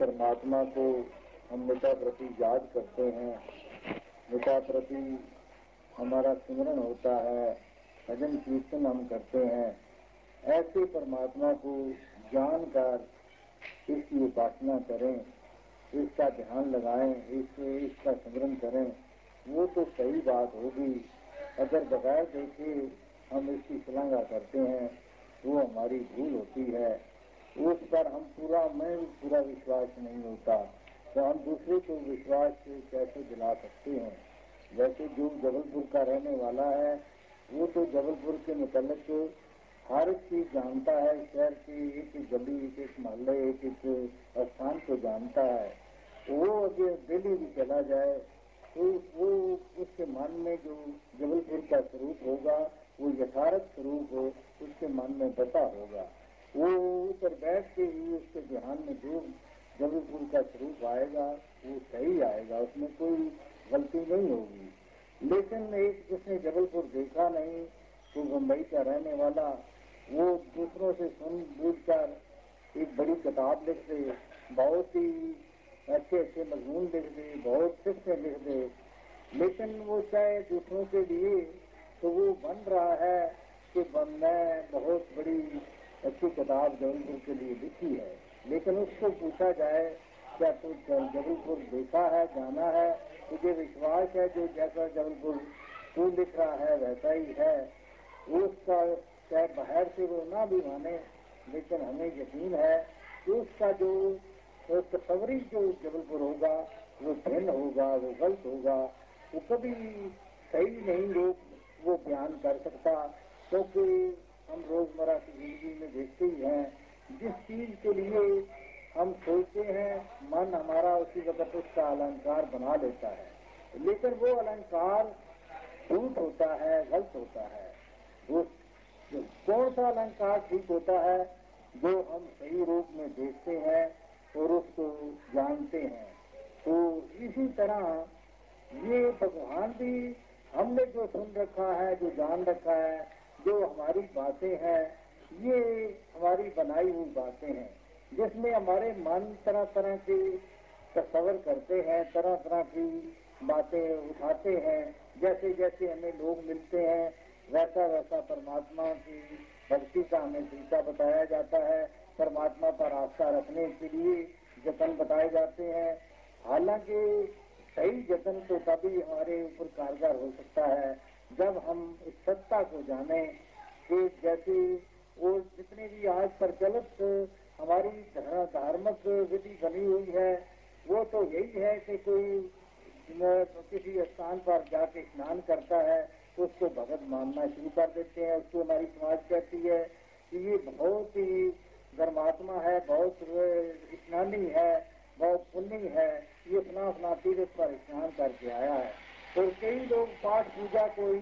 परमात्मा को हम मिटा प्रति याद करते हैं। मिटा प्रति हमारा सिमरन होता है। भजन कीर्तन हम करते हैं। ऐसे परमात्मा को जानकर इसकी उपासना करें, इसका ध्यान लगाएँ, इससे इसका स्मरण करें। वो तो सही बात होगी। अगर बगैर देखे हम इसकी शलांगा करते हैं, वो हमारी भूल होती है। उस पर हम पूरा, मैं पूरा विश्वास नहीं होता। तो हम दूसरे को विश्वास कैसे दिला सकते हैं? वैसे जो जबलपुर का रहने वाला है, वो तो जबलपुर के मुतलक हर चीज़ जानता है, शहर की एक एक गली, एक एक मोहल्ले, एक एक स्थान को जानता है। वो अगर दिल्ली भी चला जाए तो वो उसके मन में जो जबलपुर का स्वरूप होगा, वो यथार्थ स्वरूप हो, उसके मन में बता होगा। वो ऊपर बैठ के ही उसके ध्यान में जो जबलपुर का स्वरूप आएगा, वो सही आएगा, उसमें कोई गलती नहीं होगी। लेकिन एक जिसने जबलपुर देखा नहीं तो मुंबई का रहने वाला, वो दूसरों से सुन बूझ कर एक बड़ी किताब लिख दे, बहुत ही अच्छे अच्छे मजमून लिख दे, बहुत शिक्षे लिख दे। लेकिन वो चाहे दूसरों के लिए तो वो बन रहा है कि मैं बहुत बड़ी अच्छी किताब जबलपुर के लिए लिखी है। लेकिन उसको पूछा जाए, क्या तू जबलपुर देखा है, जाना है? तुझे विश्वास है जो जैसा जबलपुर तू लिख रहा है, वैसा ही है। उसका चाहे बाहर से वो ना भी माने, लेकिन हमें यकीन है कि उसका जो तस्वरी जो जबलपुर होगा, वो भिन्न होगा, वो गलत होगा। वो कभी सही नहीं लोग वो बयान कर सकता, क्योंकि हम रोज़मर्रा की ज़िंदगी में देखते ही हैं, जिस चीज़ के लिए हम सोचते हैं, मन हमारा उसी वक्त उसका अलंकार बना लेता है। लेकिन वो अलंकार झूठ होता है, गलत होता है। वो कौन सा अलंकार ठीक होता है, जो हम सही रूप में देखते हैं और उसको जानते हैं? तो इसी तरह ये भगवान भी हमने जो सुन रखा है, जो जान रखा है जो हमारी बातें हैं, ये हमारी बनाई हुई बातें हैं, जिसमें हमारे मन तरह तरह के तस्वर करते हैं, तरह तरह की बातें उठाते हैं, जैसे जैसे हमें लोग मिलते हैं, वैसा वैसा परमात्मा की भक्ति का हमें तरीका बताया जाता है, परमात्मा पर आस्था रखने के लिए जतन बताए जाते हैं। हालाँकि सही जतन तो तभी हमारे ऊपर कारगर हो सकता है जब हम इस सत्ता को जाने कि जैसे वो जितनी भी आज प्रचलित हमारी धार्मिक विधि बनी हुई है, वो तो यही है कि कोई किसी स्थान पर जाके स्नान करता है तो उसको भगत मानना शुरू कर देते हैं, उसको हमारी समाज कहती है कि ये बहुत ही धर्मात्मा है, बहुत स्नानी है, बहुत पुण्य है, ये अपना अपना तीर्थ पर स्नान करके आया है। और कई लोग पाठ पूजा को ही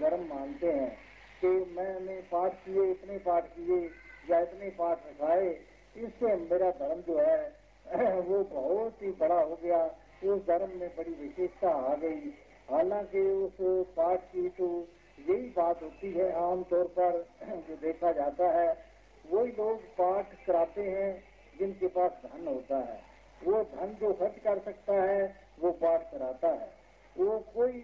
धर्म मानते हैं कि मैंने पाठ किए, इतने पाठ किए या इतने पाठ रखाए, इससे मेरा धर्म जो है, वो बहुत ही बड़ा हो गया। उस धर्म में बड़ी विशेषता आ गई। हालाँकि उस पाठ की तो यही बात होती है आमतौर पर, जो देखा जाता है, वही लोग पाठ कराते हैं जिनके पास धन होता है। वो धन जो खर्च कर सकता है, वो पाठ कराता है। वो कोई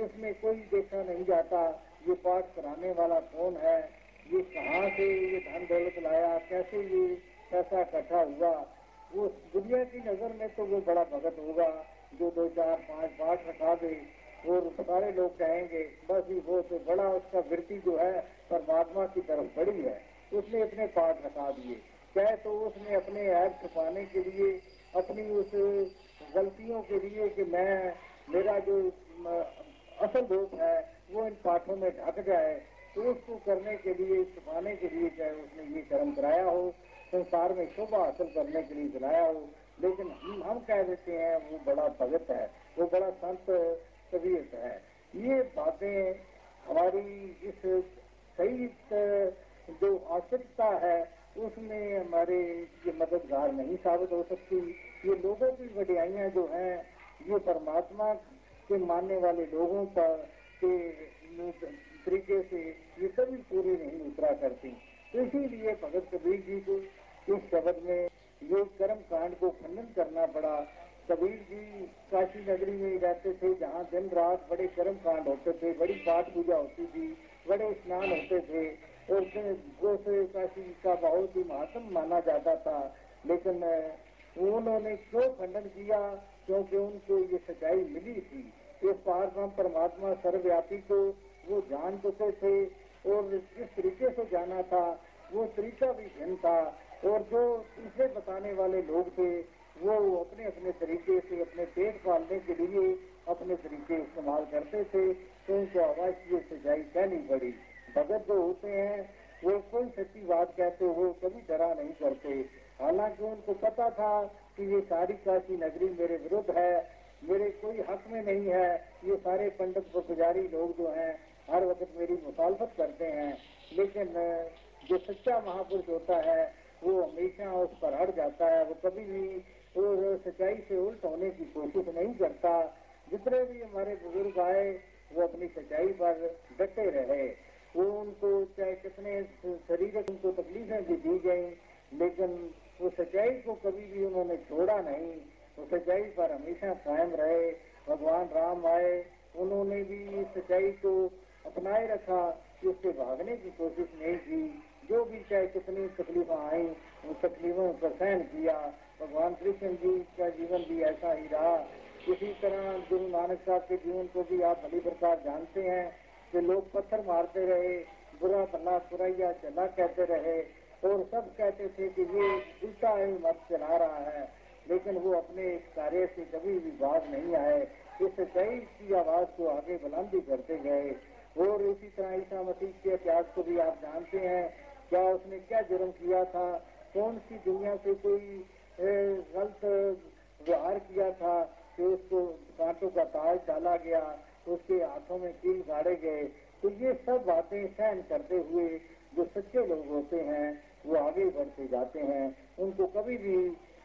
इसमें कोई देखा नहीं जाता। ये पाठ कराने वाला कौन है? ये कहाँ से ये धन दौलत लाया? कैसे ये पैसा इकट्ठा हुआ? वो दुनिया की नज़र में तो वो बड़ा भगत होगा, जो दो चार पाँच पाठ रखा दे और सारे लोग कहेंगे, बस ही वो तो बड़ा उसका वृत्ति जो है, परमात्मा की तरफ़ बड़ी है। उसने इतने पाठ रखा दिए। चाहे तो उसने अपने ऐप छुपाने के लिए अपनी उस गलतियों के लिए कि मैं, मेरा जो असल दोष है, वो इन पाठों में ढक जाए तो उसको करने के लिए, छुपाने के लिए चाहे उसने ये कर्म कराया हो, संसार में शोभा हासिल करने के लिए चलाया हो, लेकिन हम हम कह देते हैं, वो बड़ा भगत है, वो बड़ा संत तबीयत है। ये बातें हमारी इस सही, जो आवश्यकता है उसमें हमारे ये मददगार नहीं साबित हो सकती। ये लोगों की वडियाइयाँ जो हैं, ये परमात्मा के मानने वाले लोगों पर के तरीके से ये कभी पूरी नहीं उतरा करती। इसीलिए भगत कबीर जी को इस शब्द में ये कर्म कांड को खंडन करना पड़ा। कबीर जी काशी नगरी में रहते थे, जहाँ दिन रात बड़े कर्म कांड होते थे, बड़ी पाठ पूजा होती थी, बड़े स्नान होते थे। और उस काशी का बहुत ही महत्व माना जाता था, लेकिन उन्होंने क्यों खंडन किया? क्योंकि उनको ये सच्चाई मिली थी। इस पार परमात्मा सर्वव्यापी को, वो जान चुके थे और जिस तरीके से जाना था, वो तरीका भी भिन्न था। और जो दूसरे बताने वाले लोग थे, वो अपने अपने तरीके से, अपने पेट पालने के लिए अपने तरीके इस्तेमाल करते थे। तो उनको आवाज़ ये सच्चाई कहनी पड़ी भगत जो होते हैं, वो कोई सच्ची बात कहते हो कभी डरा नहीं करते। हालाँकि उनको पता था कि ये सारी काशी नगरी मेरे विरुद्ध है, मेरे कोई हक में नहीं है। ये सारे पंडित पुजारी लोग जो हैं, हर वक्त मेरी मुखालफत करते हैं। लेकिन, जो सच्चा महापुरुष होता है, वो हमेशा उस पर हट जाता है। वो कभी भी और सच्चाई से उल्ट होने की कोशिश नहीं करता। जितने भी हमारे बुज़ुर्ग आए, वो अपनी सच्चाई पर डटे रहे। वो उनको चाहे कितने शरीर उनको तकलीफें भी दी गई, लेकिन वो सच्चाई को कभी भी उन्होंने छोड़ा नहीं। वो सच्चाई पर हमेशा कायम रहे, भगवान राम आए, उन्होंने भी सच्चाई को अपनाए रखा कि उससे भागने की कोशिश नहीं की। जो भी चाहे कितनी तकलीफें आई, उन तकलीफों का सहन किया। भगवान कृष्ण जी का जीवन भी ऐसा ही रहा। इसी तरह गुरु नानक साहब के जीवन को भी आप भली प्रकार जानते हैं। कि लोग पत्थर मारते रहे, बुरा भला सुरैया चला कहते रहे, और सब कहते थे कि ये उल्टा है, मत चला रहा है। लेकिन वो अपने कार्य से कभी भी बाज नहीं आए। इस सच्चाई की आवाज़ को आगे बुलंदी करते गए। और इसी तरह ईसा मसीह के इतिहास को भी आप जानते हैं। क्या उसने क्या जुर्म किया था? कौन सी दुनिया से कोई गलत व्यवहार किया था कि उसको कांटों का ताज डाला गया? उसके हाथों में कील गाड़े गए। तो ये सब बातें सहन करते हुए जो सच्चे लोग होते हैं, वो आगे बढ़ते जाते हैं। उनको कभी भी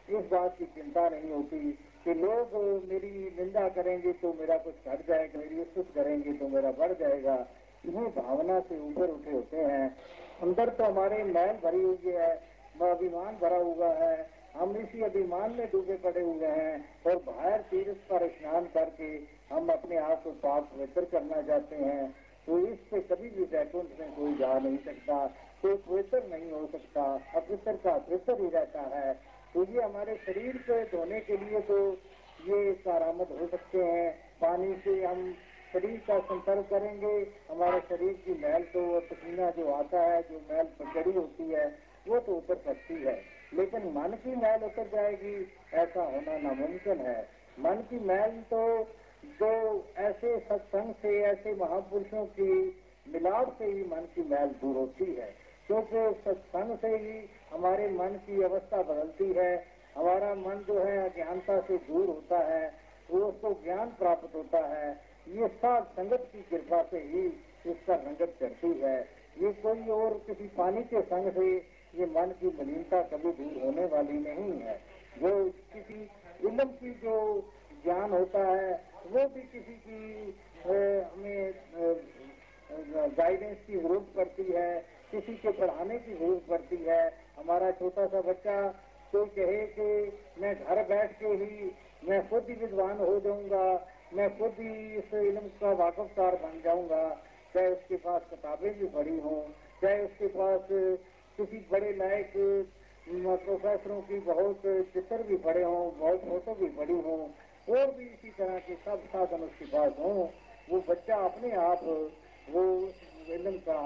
इस बात की चिंता नहीं होती कि लोग मेरी निंदा करेंगे तो मेरा कुछ घट जाएगा, मेरी स्तुत करेंगे तो मेरा बढ़ जाएगा। इन्हीं भावना से ऊपर उठे होते हैं। अंदर तो हमारे मैल भरी हुई है अभिमान भरा हुआ है। हम इसी अभिमान में डूबे पड़े हुए हैं और बाहर तीर्थ पर स्नान करके हम अपने आप को पाप पवित्र करना चाहते हैं। तो इससे कभी भी वैकुंठ में कोई जा नहीं सकता, कोई पवित्र नहीं हो सकता अपवित्र का अपवित्र ही रहता है। तो ये हमारे शरीर को धोने के लिए तो ये कारामद हो सकते हैं। पानी से हम शरीर का संपर्क करेंगे, हमारे शरीर की मैल तो पसीना जो आता है, जो मैल पकड़ी होती है, वो तो उतर सकती है। लेकिन मन की मैल उतर जाएगी, ऐसा होना नामुमकिन है। मन की मैल तो जो ऐसे सत्संग से, ऐसे महापुरुषों की मिलाप से ही मन की मैल दूर होती है। क्योंकि सत्संग से ही हमारे मन की अवस्था बदलती है। हमारा मन जो है अज्ञानता से दूर होता है, वो उसको ज्ञान प्राप्त होता है। ये सब संगत की कृपा से ही इसका रंगत चढ़ती है। ये कोई और किसी पानी के संग से ये मन की मलिनता कभी दूर होने वाली नहीं है। जो किसी इलम की जो ज्ञान होता है, वो भी किसी की हमें गाइडेंस की ज़रूरत पड़ती है, किसी के पढ़ाने की ज़रूरत पड़ती है। हमारा छोटा सा बच्चा कोई कहे कि, मैं घर बैठ के ही, मैं खुद ही विद्वान हो जाऊँगा, मैं खुद ही इस इलम का वाकफकार बन जाऊँगा। चाहे उसके पास किताबें भी पढ़ी हों, चाहे उसके पास किसी बड़े लायक प्रोफेसरों की बहुत चित्र भी पढ़े हों, बहुत फ़ोटो भी पढ़ी हों, और भी इसी तरह के सब साधन उसके पास हों, वो बच्चा अपने आप, वो इलम का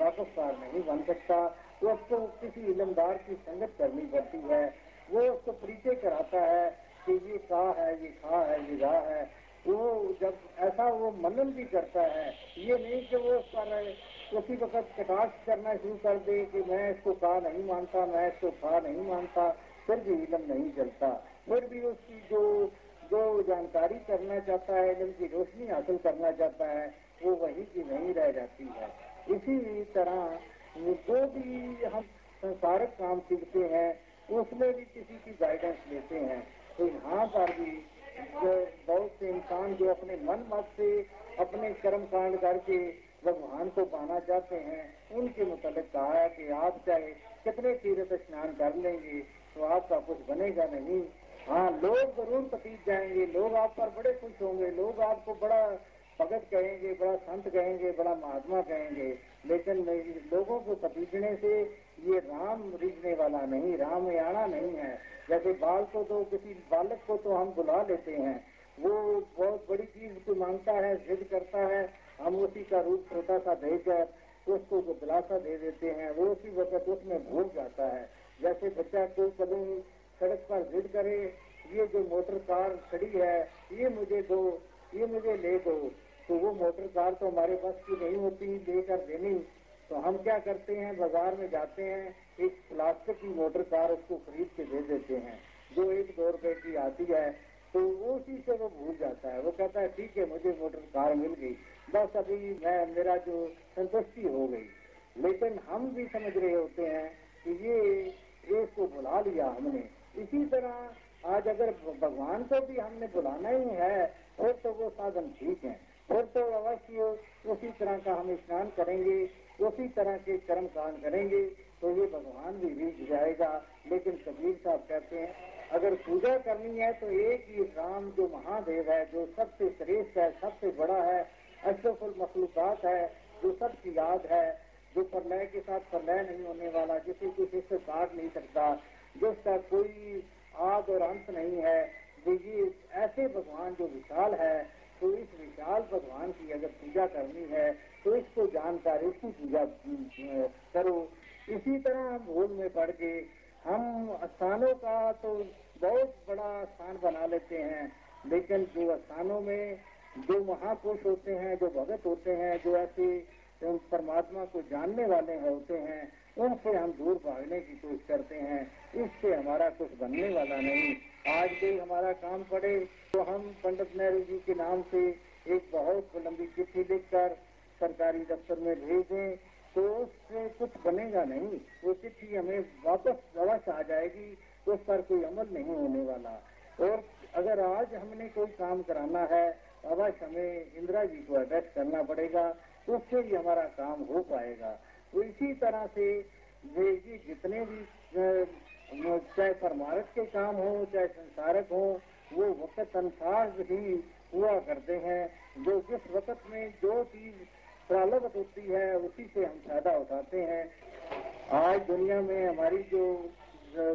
वाकफदार नहीं बन सकता। वो उसको किसी इलमदार की संगत करनी पड़ती है। वो उसको परिचय कराता है कि ये कहा है, ये खा है, ये रहा है। वो जब ऐसा वो मनन भी करता है, ये नहीं कि वो उस पर उसी वक्त कटाक्ष करना शुरू कर दे कि मैं इसको कहा नहीं मानता, मैं इसको कहा नहीं मानता, फिर भी इलम नहीं चलता फिर भी उसकी जो जो जानकारी करना चाहता है, इलम की रोशनी हासिल करना चाहता है, वो वही की नहीं रह जाती है। इसी तरह जो भी हम संसारिक काम सीखते हैं, उसमें भी किसी की गाइडेंस लेते हैं। तो यहाँ पर भी बहुत से इंसान जो अपने मन मत से अपने कर्म कांड करके भगवान को पाना चाहते हैं, उनके मुताबिक कहा है कि आप चाहे कितने तीर्थ स्नान कर लेंगे तो आपका कुछ बनेगा नहीं। हाँ लोग ज़रूर पतीत जाएँगे, लोग आप पर बड़े खुश होंगे, लोग आपको बड़ा भगत कहेंगे, बड़ा संत कहेंगे, बड़ा महात्मा कहेंगे। लेकिन लोगों को पतीजने से ये राम रिझने वाला नहीं राम याना नहीं है। जैसे बाल को तो किसी बालक को तो हम बुला लेते हैं। वो बहुत बड़ी चीज़ को माँगता है, जिद करता है हम उसी का रूप छोटा सा देकर उसको दिलासा दे देते हैं, वो उसी वक्त उसमें भूल जाता है। जैसे बच्चा कोई कभी सड़क पर जिद करे, ये जो मोटर कार खड़ी है, ये मुझे दो, ये मुझे ले दो तो वो मोटर कार तो हमारे पास की नहीं होती, लेकर देनी। तो हम क्या करते हैं, बाज़ार में जाते हैं, एक प्लास्टिक की मोटर कार उसको खरीद के दे देते हैं। जो एक दो रुपए की आती है तो वो उसी से वो भूल जाता है। वो कहता है, ठीक है, मुझे मोटर कार मिल गई। बस अभी मैं, मेरा जो संतुष्टि हो गई। लेकिन हम भी समझ रहे होते हैं कि ये इसको बुला लिया हमने। इसी तरह आज अगर भगवान को भी हमने बुलाना ही है, फिर तो वो साधन ठीक है। फिर तो अवश्य उसी तरह का हम स्नान करेंगे, उसी तरह के कर्म कांड करेंगे तो ये भगवान भी बीत जाएगा। लेकिन कबीर साहब कहते हैं अगर पूजा करनी है तो एक ही राम जो महादेव है, जो सबसे श्रेष्ठ है, सबसे बड़ा है अशरफुल मखलूकत है, जो सबकी याद है, जो प्रलय के साथ प्रलय नहीं होने वाला, जिसे कुछ इससे काट नहीं सकता जिसका कोई आद और अंत नहीं है ये ऐसे भगवान जो विशाल है तो इस विशाल भगवान की अगर पूजा करनी है तो इसको जानकर इसकी पूजा करो। इसी तरह हम भूल में पड़ के हम स्थानों का तो बहुत बड़ा स्थान बना लेते हैं, लेकिन जो स्थानों में जो महापुरुष होते हैं, जो भगत होते हैं, जो ऐसे परमात्मा को जानने वाले होते हैं, उनसे हम दूर भागने की कोशिश करते हैं। इससे हमारा कुछ बनने वाला नहीं। आज भी हमारा काम पड़े तो हम पंडित नेहरू जी के नाम से एक बहुत लंबी चिट्ठी लिखकर सरकारी दफ्तर में भेज। दें तो उससे कुछ बनेगा नहीं। वो चिट्ठी हमें वापस अवश्य आ जाएगी, उस पर कोई अमल नहीं होने वाला। और अगर आज हमने कोई काम कराना है, अवश्य हमें इंदिरा जी को एड्रेस करना पड़ेगा तो उससे भी हमारा काम हो पाएगा। तो इसी तरह से ये जितने भी चाहे परमारत के काम हो, चाहे संसारक हो, वो वक्त अनुसार ही हुआ करते हैं। जो जिस वक्त में जो चीज़ प्रालब्ध होती है, उसी से हम फ़ायदा उठाते हैं। आज दुनिया में हमारी जो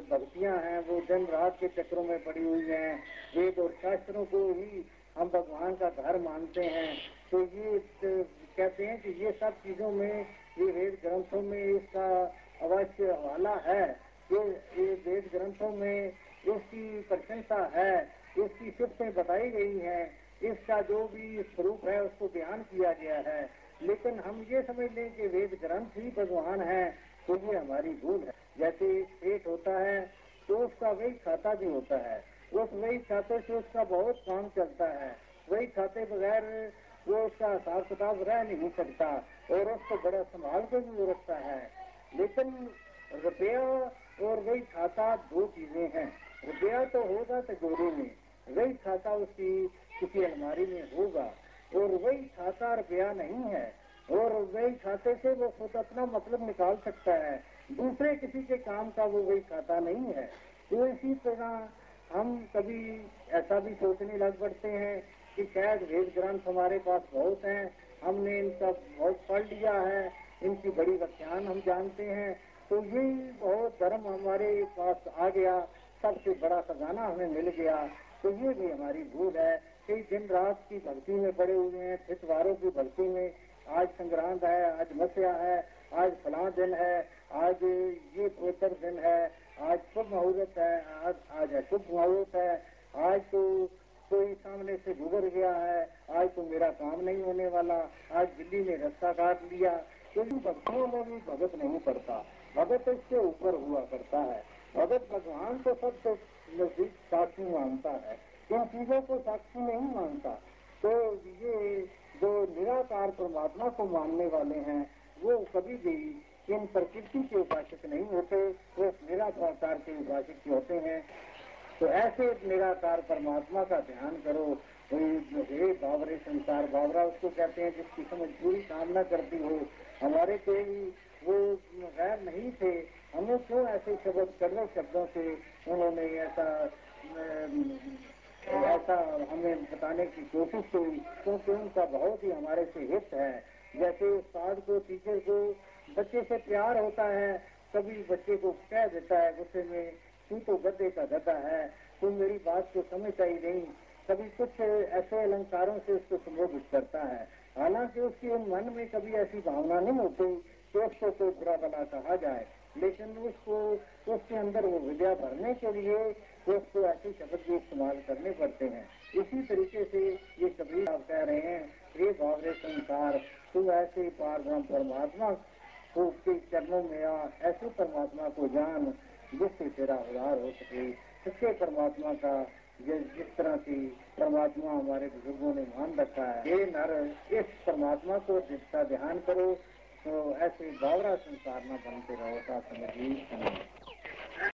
भक्तियाँ हैं, वो दिन रात के चक्रों में पड़ी हुई हैं। वेद और शास्त्रों को ही हम भगवान का घर मानते हैं। तो ये कहते हैं कि ये सब चीज़ों में, ये वेद ग्रंथों में इसका अवश्य हवाला है। ये ये वेद ग्रंथों में इसकी प्रशंसा है, इसकी सिफतें बताई गई हैं। इसका जो भी स्वरूप है, उसको बयान किया गया है। लेकिन हम ये समझ लें कि वेद ग्रंथ ही भगवान है तो ये हमारी भूल है। जैसे पेट होता है तो उसका वही खाता भी होता है। उस वही खाते से उसका बहुत काम चलता है। वही खाते बगैर वो उसका हिसाब किताब रह नहीं सकता और उसको बड़ा संभाल के भी रखता है। लेकिन रुपया और वही खाता दो चीज़ें हैं। रुपया तो होगा तो तिजोरी में, वही खाता उसकी किसी अलमारी में होगा। और वही खाता रुपया नहीं है। और वही खाते से वो खुद अपना मतलब निकाल सकता है। दूसरे किसी के काम का वो वही खाता नहीं है। तो इसी तरह हम कभी ऐसा भी सोचने लग पड़ते हैं कि शायद वेद ग्रंथ हमारे पास बहुत हैं। हमने इनका बहुत पढ़ लिया है। इनकी बड़ी व्याख्यान हम जानते हैं। तो ये बहुत धर्म हमारे पास आ गया। सबसे बड़ा खजाना हमें मिल गया। तो ये भी हमारी भूल है। कई दिन रात की भक्ति में पड़े हुए हैं फिटवारों की भक्ति में। आज संक्रांत है, आज मस्या है, आज फला दिन है, आज ये पवित्र दिन है, आज शुभ मुहूर्त है, आज आज अशुभ मुहूर्त है। आज तो कोई सामने से गुजर गया है, आज तो मेरा काम नहीं होने वाला, आज दिल्ली ने रास्ता काट लिया। इन भक्तों में भी भगत नहीं करता भगत इससे ऊपर हुआ करता है। भगत भगवान को सबसे नज़दीक साक्षी मानता है। इन चीज़ों को साक्षी नहीं मानता। तो ये जो निराकार परमात्मा को मानने वाले हैं, वो कभी भी इन प्रकृति के उपासक नहीं होते, वो निराकार के उपासक होते हैं। तो ऐसे निराकार परमात्मा का ध्यान करो। हे बाबरे संसार बाबरा उसको कहते हैं, जिसकी समझ पूरी कामना करती हो। हमारे कोई वो गैर नहीं थे। हमें क्यों ऐसे शब्द कड़वे शब्दों से उन्होंने ऐसा ऐसा हमें बताने की कोशिश की क्योंकि उनका बहुत ही हमारे से हित है। जैसे उस्ताद को, टीचर को बच्चे से प्यार होता है कभी बच्चे को कह देता है, गुस्से में, तू तो गद्दे का गद्दा है, तू मेरी बात को समझता ही नहीं। कभी कुछ ऐसे अलंकारों से उसको संबोधित करता है। हालाँकि उसके मन में कभी ऐसी भावना नहीं होती कि उसको कोई बुरा भला कहा जाए। लेकिन उसको, उसके अंदर वो विद्या भरने के लिए उसको ऐसे शब्द भी इस्तेमाल करने पड़ते हैं। इसी तरीके से ये कबीर आप कह रहे हैं ये भावरे संसार, तू ऐसे पार परमात्मा को के चरणों में आ, ऐसे परमात्मा को जान, जिससे तेरा उधार हो सके। सच्चे परमात्मा का जिस तरह की परमात्मा हमारे बुज़ुर्गों ने मान रखा है ये नर, इस परमात्मा को जिसका ध्यान करो तो ऐसे बावरा संसार में बनते रहो सा समझिए